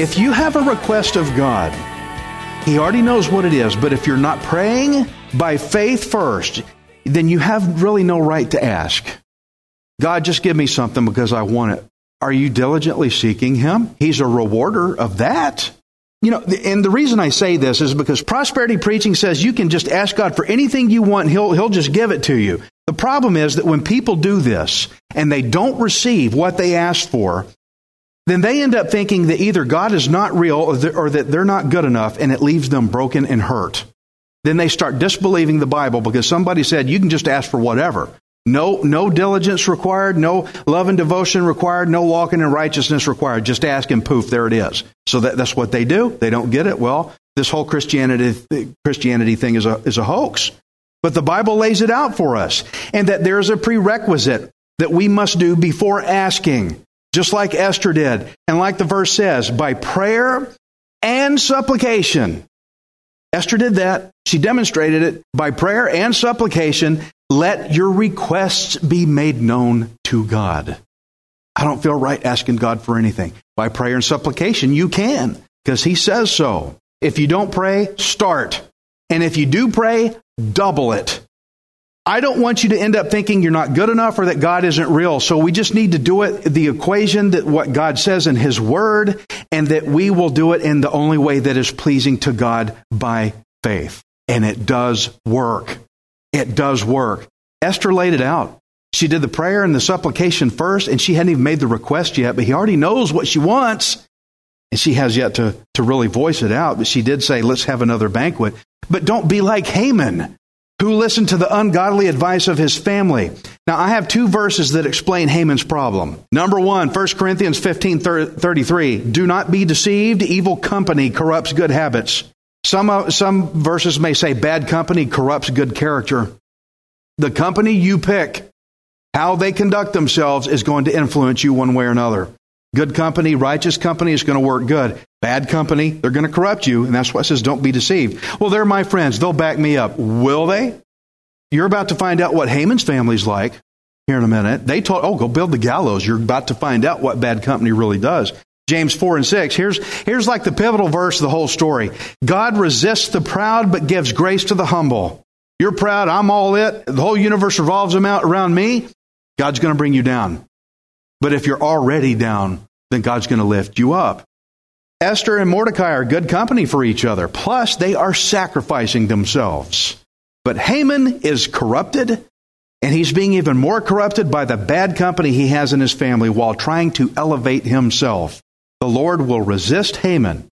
If you have a request of God, He already knows what it is, but if you're not praying by faith first, then you have really no right to ask. God, just give me something because I want it. Are you diligently seeking Him? He's a rewarder of that. You know, and the reason I say this is because prosperity preaching says you can just ask God for anything you want He'll, he'll just give it to you. The problem is that when people do this and they don't receive what they asked for, then they end up thinking that either God is not real or that they're not good enough and it leaves them broken and hurt. Then they start disbelieving the Bible because somebody said you can just ask for whatever. No, no diligence required, no love and devotion required, no walking in righteousness required. Just ask and poof, there it is. So that, that's what they do. They don't get it. Well, this whole Christianity, Christianity thing is a, is a hoax. But the Bible lays it out for us. And that there's a prerequisite that we must do before asking, just like Esther did. And like the verse says, by prayer and supplication. Esther did that. She demonstrated it by prayer and supplication. Let your requests be made known to God. I don't feel right asking God for anything. By prayer and supplication, you can, because He says so. If you don't pray, start. And if you do pray, double it. I don't want you to end up thinking you're not good enough or that God isn't real. So we just need to do it the equation that what God says in His Word, and that we will do it in the only way that is pleasing to God by faith. And it does work. It does work. Esther laid it out. She did the prayer and the supplication first, and she hadn't even made the request yet, but he already knows what she wants. And she has yet to, to really voice it out, but she did say, let's have another banquet. But don't be like Haman, who listened to the ungodly advice of his family. Now, I have two verses that explain Haman's problem. Number one, 1 Corinthians 15 33. Do not be deceived. Evil company corrupts good habits. Some, uh, some verses may say bad company corrupts good character. The company you pick, how they conduct themselves, is going to influence you one way or another. Good company, righteous company is going to work good. Bad company, they're going to corrupt you, and that's why it says don't be deceived. Well, they're my friends. They'll back me up. Will they? You're about to find out what Haman's family's like here in a minute. They told, oh, go build the gallows. You're about to find out what bad company really does. James 4 and 6. Here's, here's like the pivotal verse of the whole story. God resists the proud, but gives grace to the humble. You're proud. I'm all it. The whole universe revolves around me. God's going to bring you down. But if you're already down, then God's going to lift you up. Esther and Mordecai are good company for each other. Plus, they are sacrificing themselves. But Haman is corrupted, and he's being even more corrupted by the bad company he has in his family while trying to elevate himself. The Lord will resist Haman,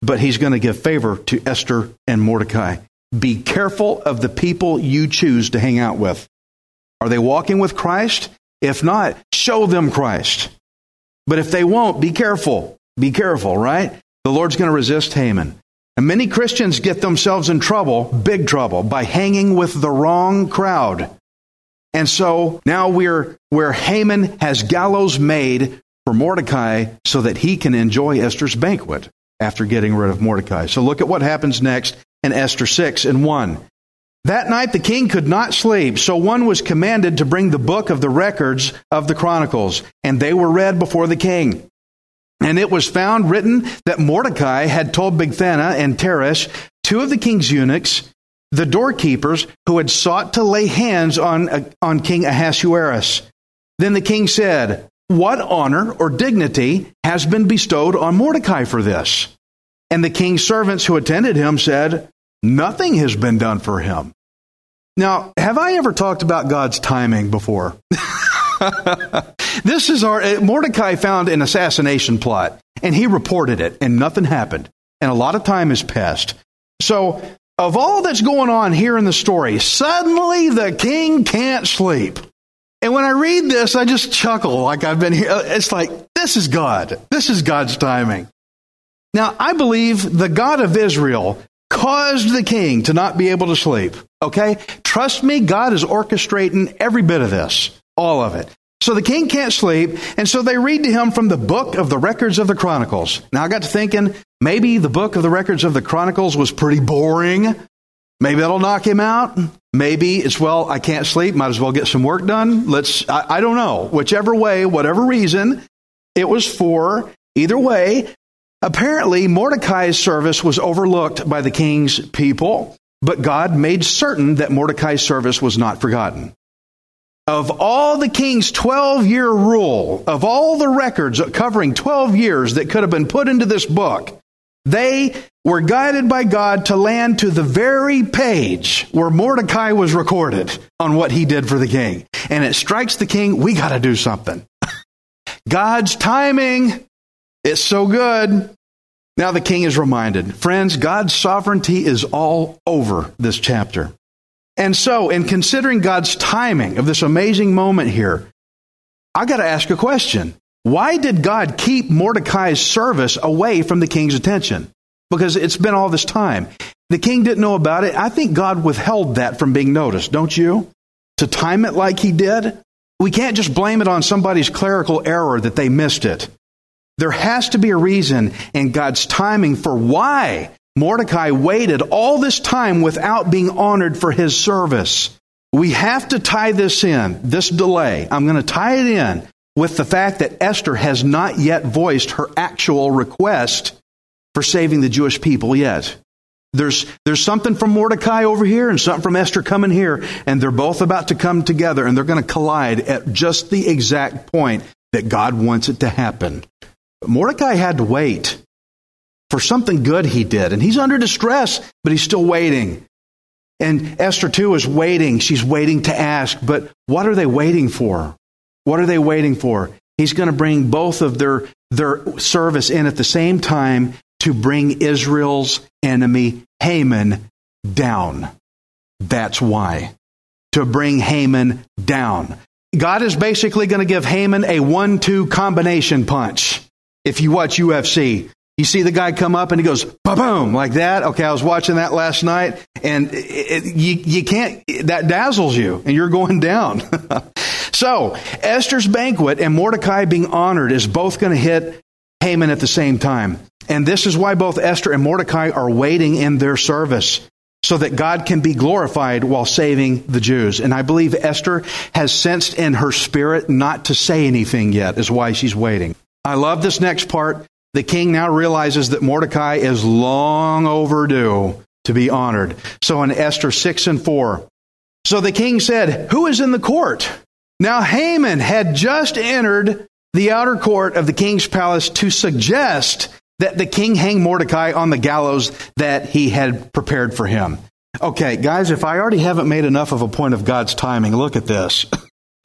but he's going to give favor to Esther and Mordecai. Be careful of the people you choose to hang out with. Are they walking with Christ? If not, show them Christ. But if they won't, be careful. Be careful, right? The Lord's going to resist Haman. And many Christians get themselves in trouble, big trouble, by hanging with the wrong crowd. And so now we're where Haman has gallows made for Mordecai so that he can enjoy Esther's banquet after getting rid of Mordecai. So look at what happens next in Esther 6 and 1. That night the king could not sleep, so one was commanded to bring the book of the records of the Chronicles, and they were read before the king. And it was found written that Mordecai had told Bigthana and Teresh, two of the king's eunuchs, the doorkeepers, who had sought to lay hands on, on King Ahasuerus. Then the king said, What honor or dignity has been bestowed on Mordecai for this? And the king's servants who attended him said, Nothing has been done for him. Now, have I ever talked about God's timing before? this is our uh, Mordecai found an assassination plot and he reported it and nothing happened. And a lot of time has passed. So, of all that's going on here in the story, suddenly the king can't sleep. And when I read this, I just chuckle like I've been here. It's like, this is God. This is God's timing. Now, I believe the God of Israel caused the king to not be able to sleep. Okay? Trust me, God is orchestrating every bit of this, all of it. So the king can't sleep, and so they read to him from the book of the records of the Chronicles. Now I got to thinking, maybe the book of the records of the Chronicles was pretty boring. Maybe that'll knock him out. Maybe it's, well, I can't sleep, might as well get some work done. Let's, I, I don't know. Whichever way, whatever reason it was for, either way, apparently Mordecai's service was overlooked by the king's people, but God made certain that Mordecai's service was not forgotten. Of all the king's 12 year rule, of all the records covering 12 years that could have been put into this book, they were guided by God to land to the very page where Mordecai was recorded on what he did for the king. And it strikes the king, we got to do something. God's timing, is so good. Now the king is reminded. Friends, God's sovereignty is all over this chapter. And so, in considering God's timing of this amazing moment here, I got to ask a question. Why did God keep Mordecai's service away from the king's attention? Because it's been all this time. The king didn't know about it. I think God withheld that from being noticed, don't you? To time it like he did? We can't just blame it on somebody's clerical error that they missed it. There has to be a reason in God's timing for why Mordecai waited all this time without being honored for his service. We have to tie this in, this delay. I'm going to tie it in with the fact that Esther has not yet voiced her actual request for saving the Jewish people yet. There's, there's something from Mordecai over here and something from Esther coming here, and they're both about to come together and they're going to collide at just the exact point that God wants it to happen. Mordecai had to wait for something good he did. And he's under distress, but he's still waiting. And Esther, too, is waiting. She's waiting to ask, but what are they waiting for? What are they waiting for? He's going to bring both of their, their service in at the same time to bring Israel's enemy, Haman, down. That's why. To bring Haman down. God is basically going to give Haman a one two combination punch. If you watch UFC, you see the guy come up and he goes, boom, like that. Okay, I was watching that last night, and it, it, you, you can't, that dazzles you, and you're going down. so, Esther's banquet and Mordecai being honored is both going to hit Haman at the same time. And this is why both Esther and Mordecai are waiting in their service so that God can be glorified while saving the Jews. And I believe Esther has sensed in her spirit not to say anything yet, is why she's waiting. I love this next part the king now realizes that Mordecai is long overdue to be honored. So in Esther 6 and 4, so the king said, Who is in the court? Now Haman had just entered the outer court of the king's palace to suggest that the king hang Mordecai on the gallows that he had prepared for him. Okay, guys, if I already haven't made enough of a point of God's timing, look at this.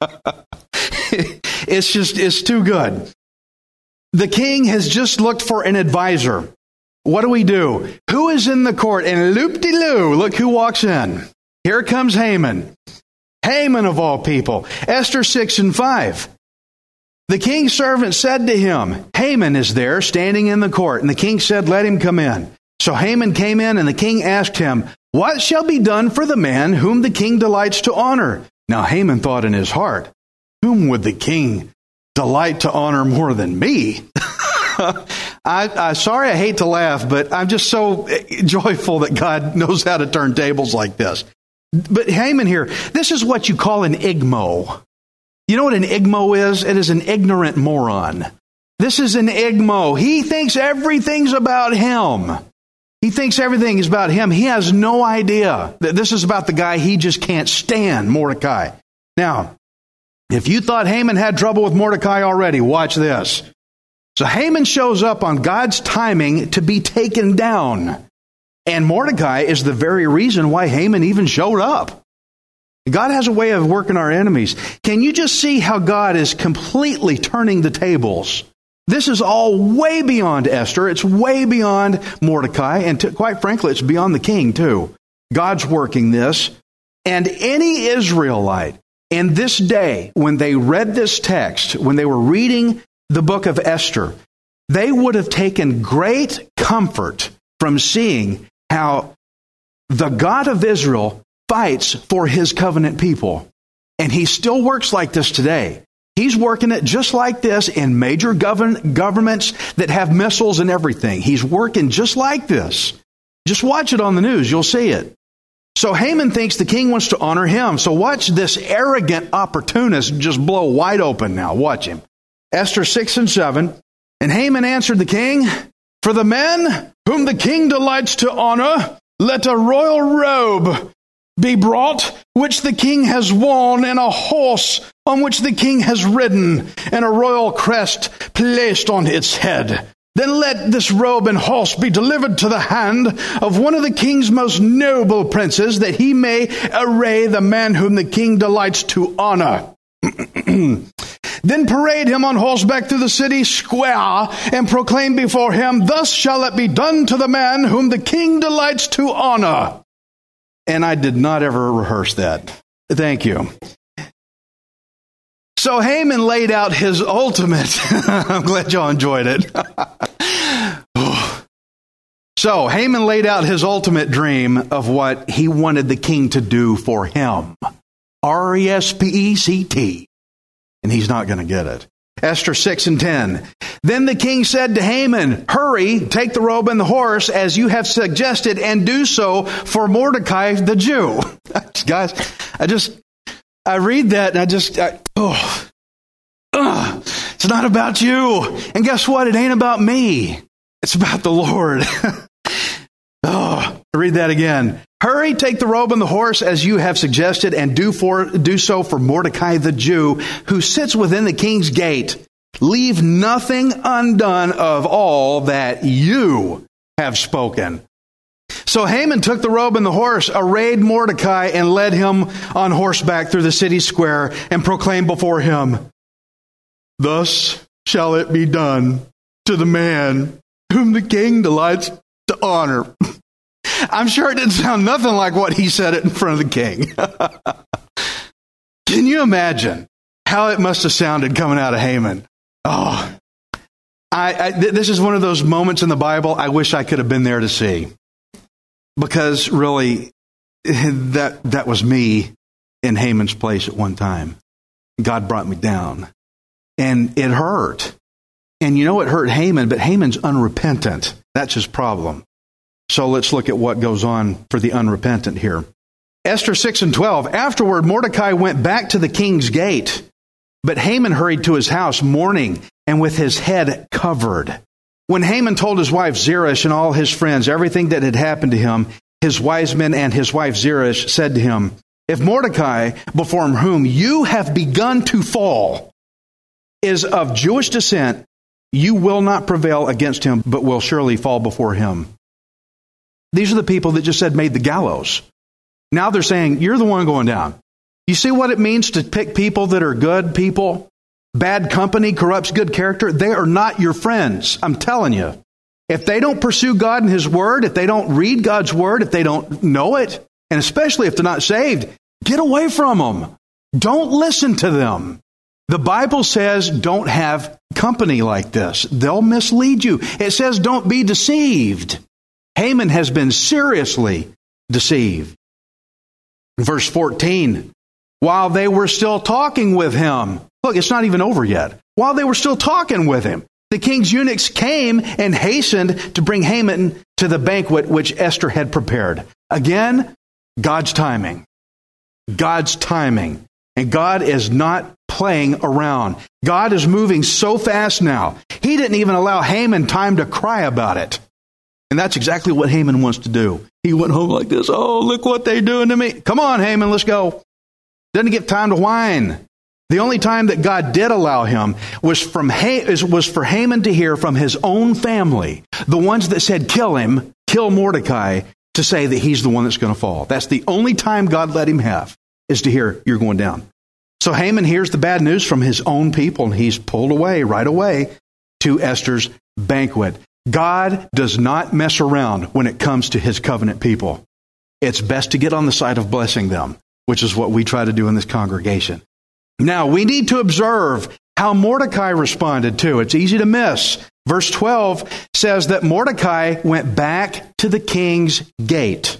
it's just, it's too good. The king has just looked for an advisor. What do we do? Who is in the court? And loop de loo, look who walks in. Here comes Haman. Haman of all people. Esther 6 and 5. The king's servant said to him, Haman is there standing in the court. And the king said, Let him come in. So Haman came in, and the king asked him, What shall be done for the man whom the king delights to honor? Now Haman thought in his heart, Whom would the king delight to honor more than me. I, I, sorry, I hate to laugh, but I'm just so joyful that God knows how to turn tables like this. But Haman here, this is what you call an igmo. You know what an igmo is? It is an ignorant moron. This is an igmo. He thinks everything's about him. He thinks everything is about him. He has no idea that this is about the guy he just can't stand, Mordecai. Now, if you thought Haman had trouble with Mordecai already, watch this. So Haman shows up on God's timing to be taken down. And Mordecai is the very reason why Haman even showed up. God has a way of working our enemies. Can you just see how God is completely turning the tables? This is all way beyond Esther. It's way beyond Mordecai. And to, quite frankly, it's beyond the king, too. God's working this. And any Israelite in this day, when they read this text, when they were reading the book of Esther, they would have taken great comfort from seeing how the God of Israel fights for his covenant people. And he still works like this today. He's working it just like this in major govern- governments that have missiles and everything. He's working just like this. Just watch it on the news, you'll see it. So Haman thinks the king wants to honor him. So watch this arrogant opportunist just blow wide open now. Watch him. Esther 6 and 7. And Haman answered the king, For the man whom the king delights to honor, let a royal robe be brought, which the king has worn, and a horse on which the king has ridden, and a royal crest placed on its head. Then let this robe and horse be delivered to the hand of one of the king's most noble princes, that he may array the man whom the king delights to honor. then parade him on horseback through the city square, and proclaim before him, Thus shall it be done to the man whom the king delights to honor. And I did not ever rehearse that. Thank you. So Haman laid out his ultimate. I'm glad y'all enjoyed it. so Haman laid out his ultimate dream of what he wanted the king to do for him. R E S P E C T. And he's not going to get it. Esther 6 and 10. Then the king said to Haman, Hurry, take the robe and the horse as you have suggested, and do so for Mordecai the Jew. Guys, I just, I read that and I just, I, oh, uh, it's not about you. And guess what? It ain't about me. It's about the Lord. oh, read that again. Hurry, take the robe and the horse as you have suggested, and do for do so for Mordecai the Jew, who sits within the king's gate. Leave nothing undone of all that you have spoken. So Haman took the robe and the horse, arrayed Mordecai, and led him on horseback through the city square, and proclaimed before him, Thus shall it be done to the man whom the king delights to honor. I'm sure it didn't sound nothing like what he said it in front of the king. Can you imagine how it must have sounded coming out of Haman? Oh, I, I, this is one of those moments in the Bible I wish I could have been there to see. Because really, that, that was me in Haman's place at one time. God brought me down. And it hurt. And you know it hurt Haman, but Haman's unrepentant. That's his problem. So let's look at what goes on for the unrepentant here. Esther 6 and 12. Afterward, Mordecai went back to the king's gate, but Haman hurried to his house mourning and with his head covered. When Haman told his wife Zeresh and all his friends everything that had happened to him, his wise men and his wife Zeresh said to him, If Mordecai, before whom you have begun to fall, is of Jewish descent, you will not prevail against him, but will surely fall before him. These are the people that just said made the gallows. Now they're saying, You're the one going down. You see what it means to pick people that are good people? Bad company corrupts good character. They are not your friends. I'm telling you. If they don't pursue God and His Word, if they don't read God's Word, if they don't know it, and especially if they're not saved, get away from them. Don't listen to them. The Bible says don't have company like this. They'll mislead you. It says don't be deceived. Haman has been seriously deceived. Verse 14, while they were still talking with him, look, it's not even over yet. While they were still talking with him, the king's eunuchs came and hastened to bring Haman to the banquet which Esther had prepared. Again, God's timing. God's timing. And God is not playing around. God is moving so fast now. He didn't even allow Haman time to cry about it. And that's exactly what Haman wants to do. He went home like this. Oh, look what they're doing to me. Come on, Haman, let's go. Doesn't get time to whine. The only time that God did allow him was, from was for Haman to hear from his own family, the ones that said, kill him, kill Mordecai, to say that he's the one that's going to fall. That's the only time God let him have. is to hear you're going down. So Haman hears the bad news from his own people and he's pulled away right away to Esther's banquet. God does not mess around when it comes to his covenant people. It's best to get on the side of blessing them, which is what we try to do in this congregation. Now, we need to observe how Mordecai responded too. It's easy to miss. Verse 12 says that Mordecai went back to the king's gate.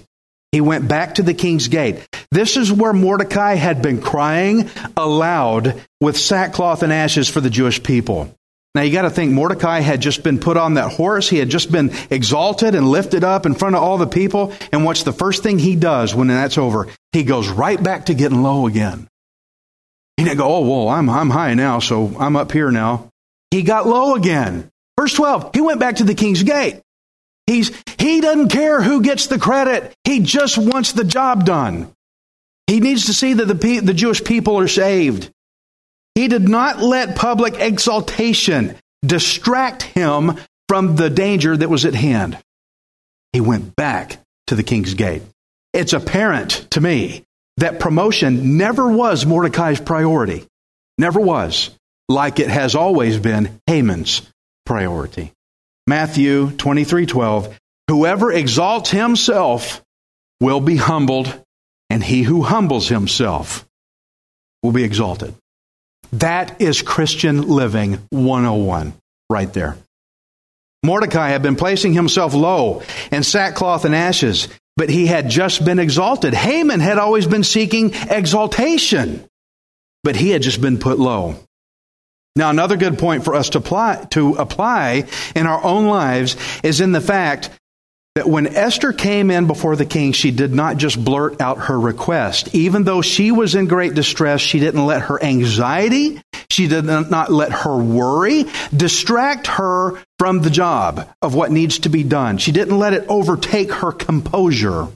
He went back to the king's gate. This is where Mordecai had been crying aloud with sackcloth and ashes for the Jewish people. Now you got to think Mordecai had just been put on that horse. He had just been exalted and lifted up in front of all the people. And what's the first thing he does when that's over? He goes right back to getting low again. He didn't go, oh, well, I'm, I'm high now, so I'm up here now. He got low again. Verse 12, he went back to the king's gate. He's, he doesn't care who gets the credit. He just wants the job done. He needs to see that the, the Jewish people are saved. He did not let public exaltation distract him from the danger that was at hand. He went back to the king's gate. It's apparent to me that promotion never was Mordecai's priority. Never was, like it has always been Haman's priority. Matthew 23:12 Whoever exalts himself will be humbled and he who humbles himself will be exalted. That is Christian living 101 right there. Mordecai had been placing himself low in sackcloth and ashes, but he had just been exalted. Haman had always been seeking exaltation, but he had just been put low. Now, another good point for us to apply, to apply in our own lives is in the fact that when Esther came in before the king, she did not just blurt out her request. Even though she was in great distress, she didn't let her anxiety, she did not let her worry distract her from the job of what needs to be done. She didn't let it overtake her composure.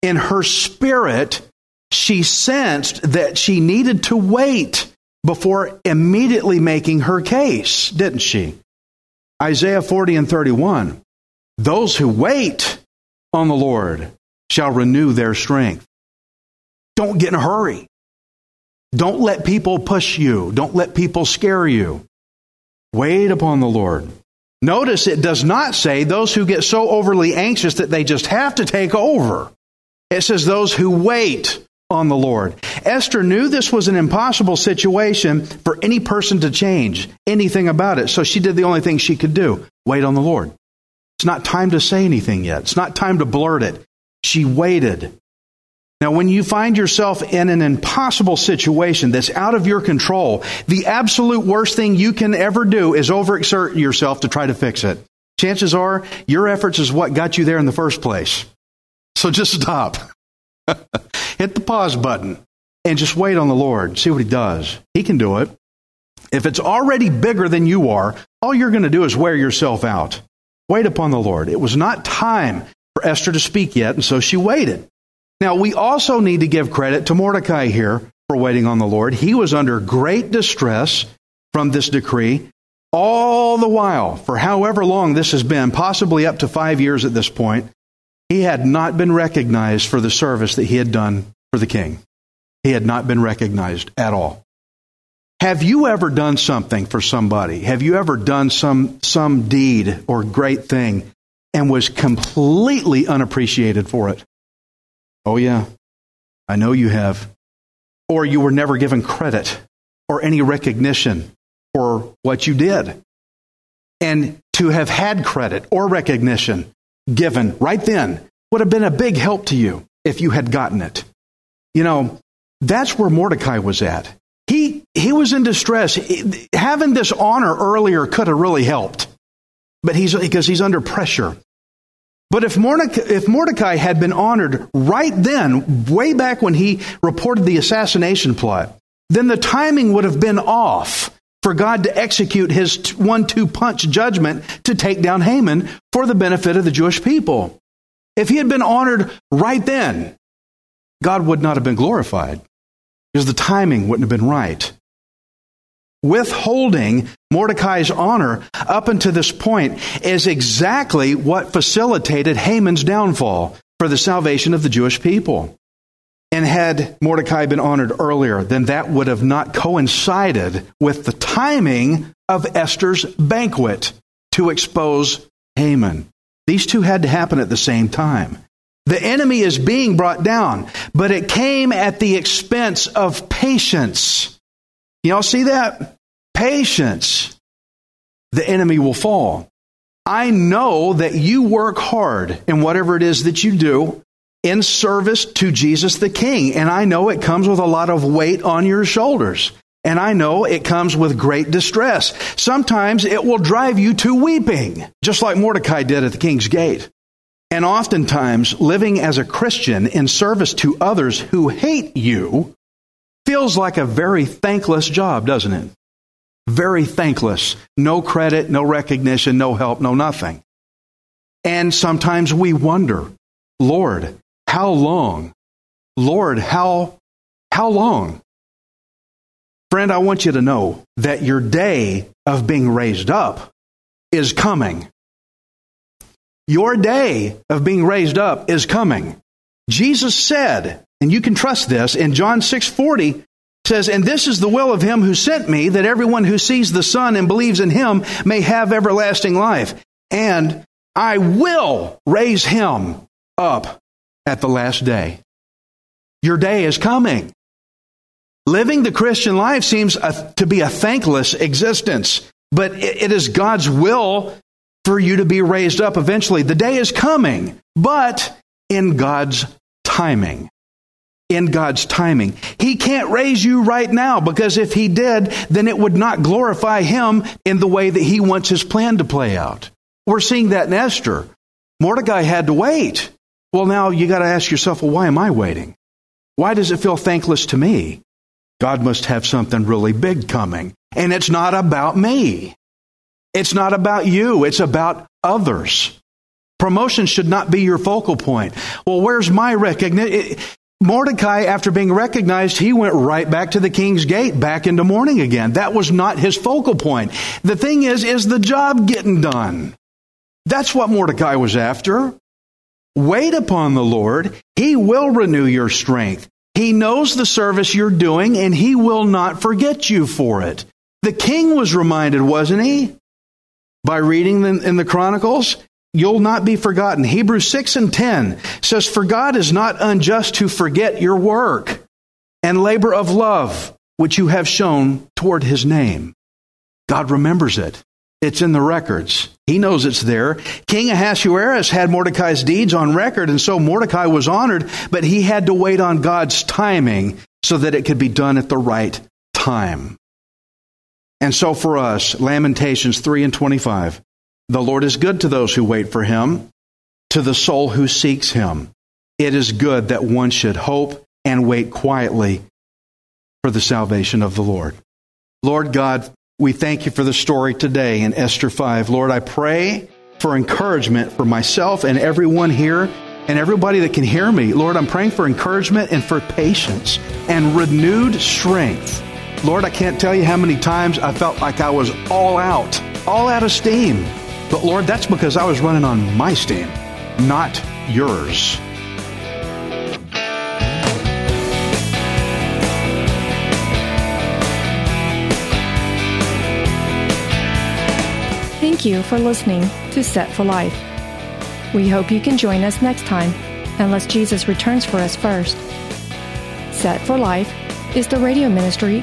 In her spirit, she sensed that she needed to wait before immediately making her case, didn't she? Isaiah 40 and 31. Those who wait on the Lord shall renew their strength. Don't get in a hurry. Don't let people push you. Don't let people scare you. Wait upon the Lord. Notice it does not say those who get so overly anxious that they just have to take over. It says those who wait on the Lord. Esther knew this was an impossible situation for any person to change anything about it. So she did the only thing she could do wait on the Lord. It's not time to say anything yet. It's not time to blurt it. She waited. Now, when you find yourself in an impossible situation that's out of your control, the absolute worst thing you can ever do is overexert yourself to try to fix it. Chances are your efforts is what got you there in the first place. So just stop. Hit the pause button and just wait on the Lord. See what He does. He can do it. If it's already bigger than you are, all you're going to do is wear yourself out. Wait upon the Lord. It was not time for Esther to speak yet, and so she waited. Now, we also need to give credit to Mordecai here for waiting on the Lord. He was under great distress from this decree all the while, for however long this has been, possibly up to five years at this point, he had not been recognized for the service that he had done for the king. He had not been recognized at all. Have you ever done something for somebody? Have you ever done some, some deed or great thing and was completely unappreciated for it? Oh, yeah. I know you have. Or you were never given credit or any recognition for what you did. And to have had credit or recognition given right then would have been a big help to you if you had gotten it. You know, that's where Mordecai was at. He, he was in distress. Having this honor earlier could have really helped, but he's, because he's under pressure. But if Mordecai, if Mordecai had been honored right then, way back when he reported the assassination plot, then the timing would have been off for God to execute his one two punch judgment to take down Haman for the benefit of the Jewish people. If he had been honored right then, God would not have been glorified because the timing wouldn't have been right. Withholding Mordecai's honor up until this point is exactly what facilitated Haman's downfall for the salvation of the Jewish people. And had Mordecai been honored earlier, then that would have not coincided with the timing of Esther's banquet to expose Haman. These two had to happen at the same time. The enemy is being brought down, but it came at the expense of patience. Y'all see that? Patience. The enemy will fall. I know that you work hard in whatever it is that you do in service to Jesus the King. And I know it comes with a lot of weight on your shoulders. And I know it comes with great distress. Sometimes it will drive you to weeping, just like Mordecai did at the king's gate. And oftentimes, living as a Christian in service to others who hate you feels like a very thankless job, doesn't it? Very thankless. No credit, no recognition, no help, no nothing. And sometimes we wonder, Lord, how long? Lord, how, how long? Friend, I want you to know that your day of being raised up is coming. Your day of being raised up is coming. Jesus said, and you can trust this, in John 6 40, says, And this is the will of him who sent me, that everyone who sees the Son and believes in him may have everlasting life. And I will raise him up at the last day. Your day is coming. Living the Christian life seems to be a thankless existence, but it is God's will for you to be raised up eventually. The day is coming, but in God's timing. In God's timing. He can't raise you right now because if He did, then it would not glorify Him in the way that He wants His plan to play out. We're seeing that in Esther. Mordecai had to wait. Well, now you got to ask yourself, well, why am I waiting? Why does it feel thankless to me? God must have something really big coming. And it's not about me. It's not about you. It's about others. Promotion should not be your focal point. Well, where's my recognition? Mordecai, after being recognized, he went right back to the king's gate, back into mourning again. That was not his focal point. The thing is, is the job getting done? That's what Mordecai was after. Wait upon the Lord. He will renew your strength. He knows the service you're doing and he will not forget you for it. The king was reminded, wasn't he? By reading them in the Chronicles, you'll not be forgotten. Hebrews 6 and 10 says, For God is not unjust to forget your work and labor of love, which you have shown toward his name. God remembers it. It's in the records. He knows it's there. King Ahasuerus had Mordecai's deeds on record, and so Mordecai was honored, but he had to wait on God's timing so that it could be done at the right time. And so for us, Lamentations 3 and 25, the Lord is good to those who wait for him, to the soul who seeks him. It is good that one should hope and wait quietly for the salvation of the Lord. Lord God, we thank you for the story today in Esther 5. Lord, I pray for encouragement for myself and everyone here and everybody that can hear me. Lord, I'm praying for encouragement and for patience and renewed strength. Lord, I can't tell you how many times I felt like I was all out, all out of steam. But Lord, that's because I was running on my steam, not yours. Thank you for listening to Set for Life. We hope you can join us next time, unless Jesus returns for us first. Set for Life is the radio ministry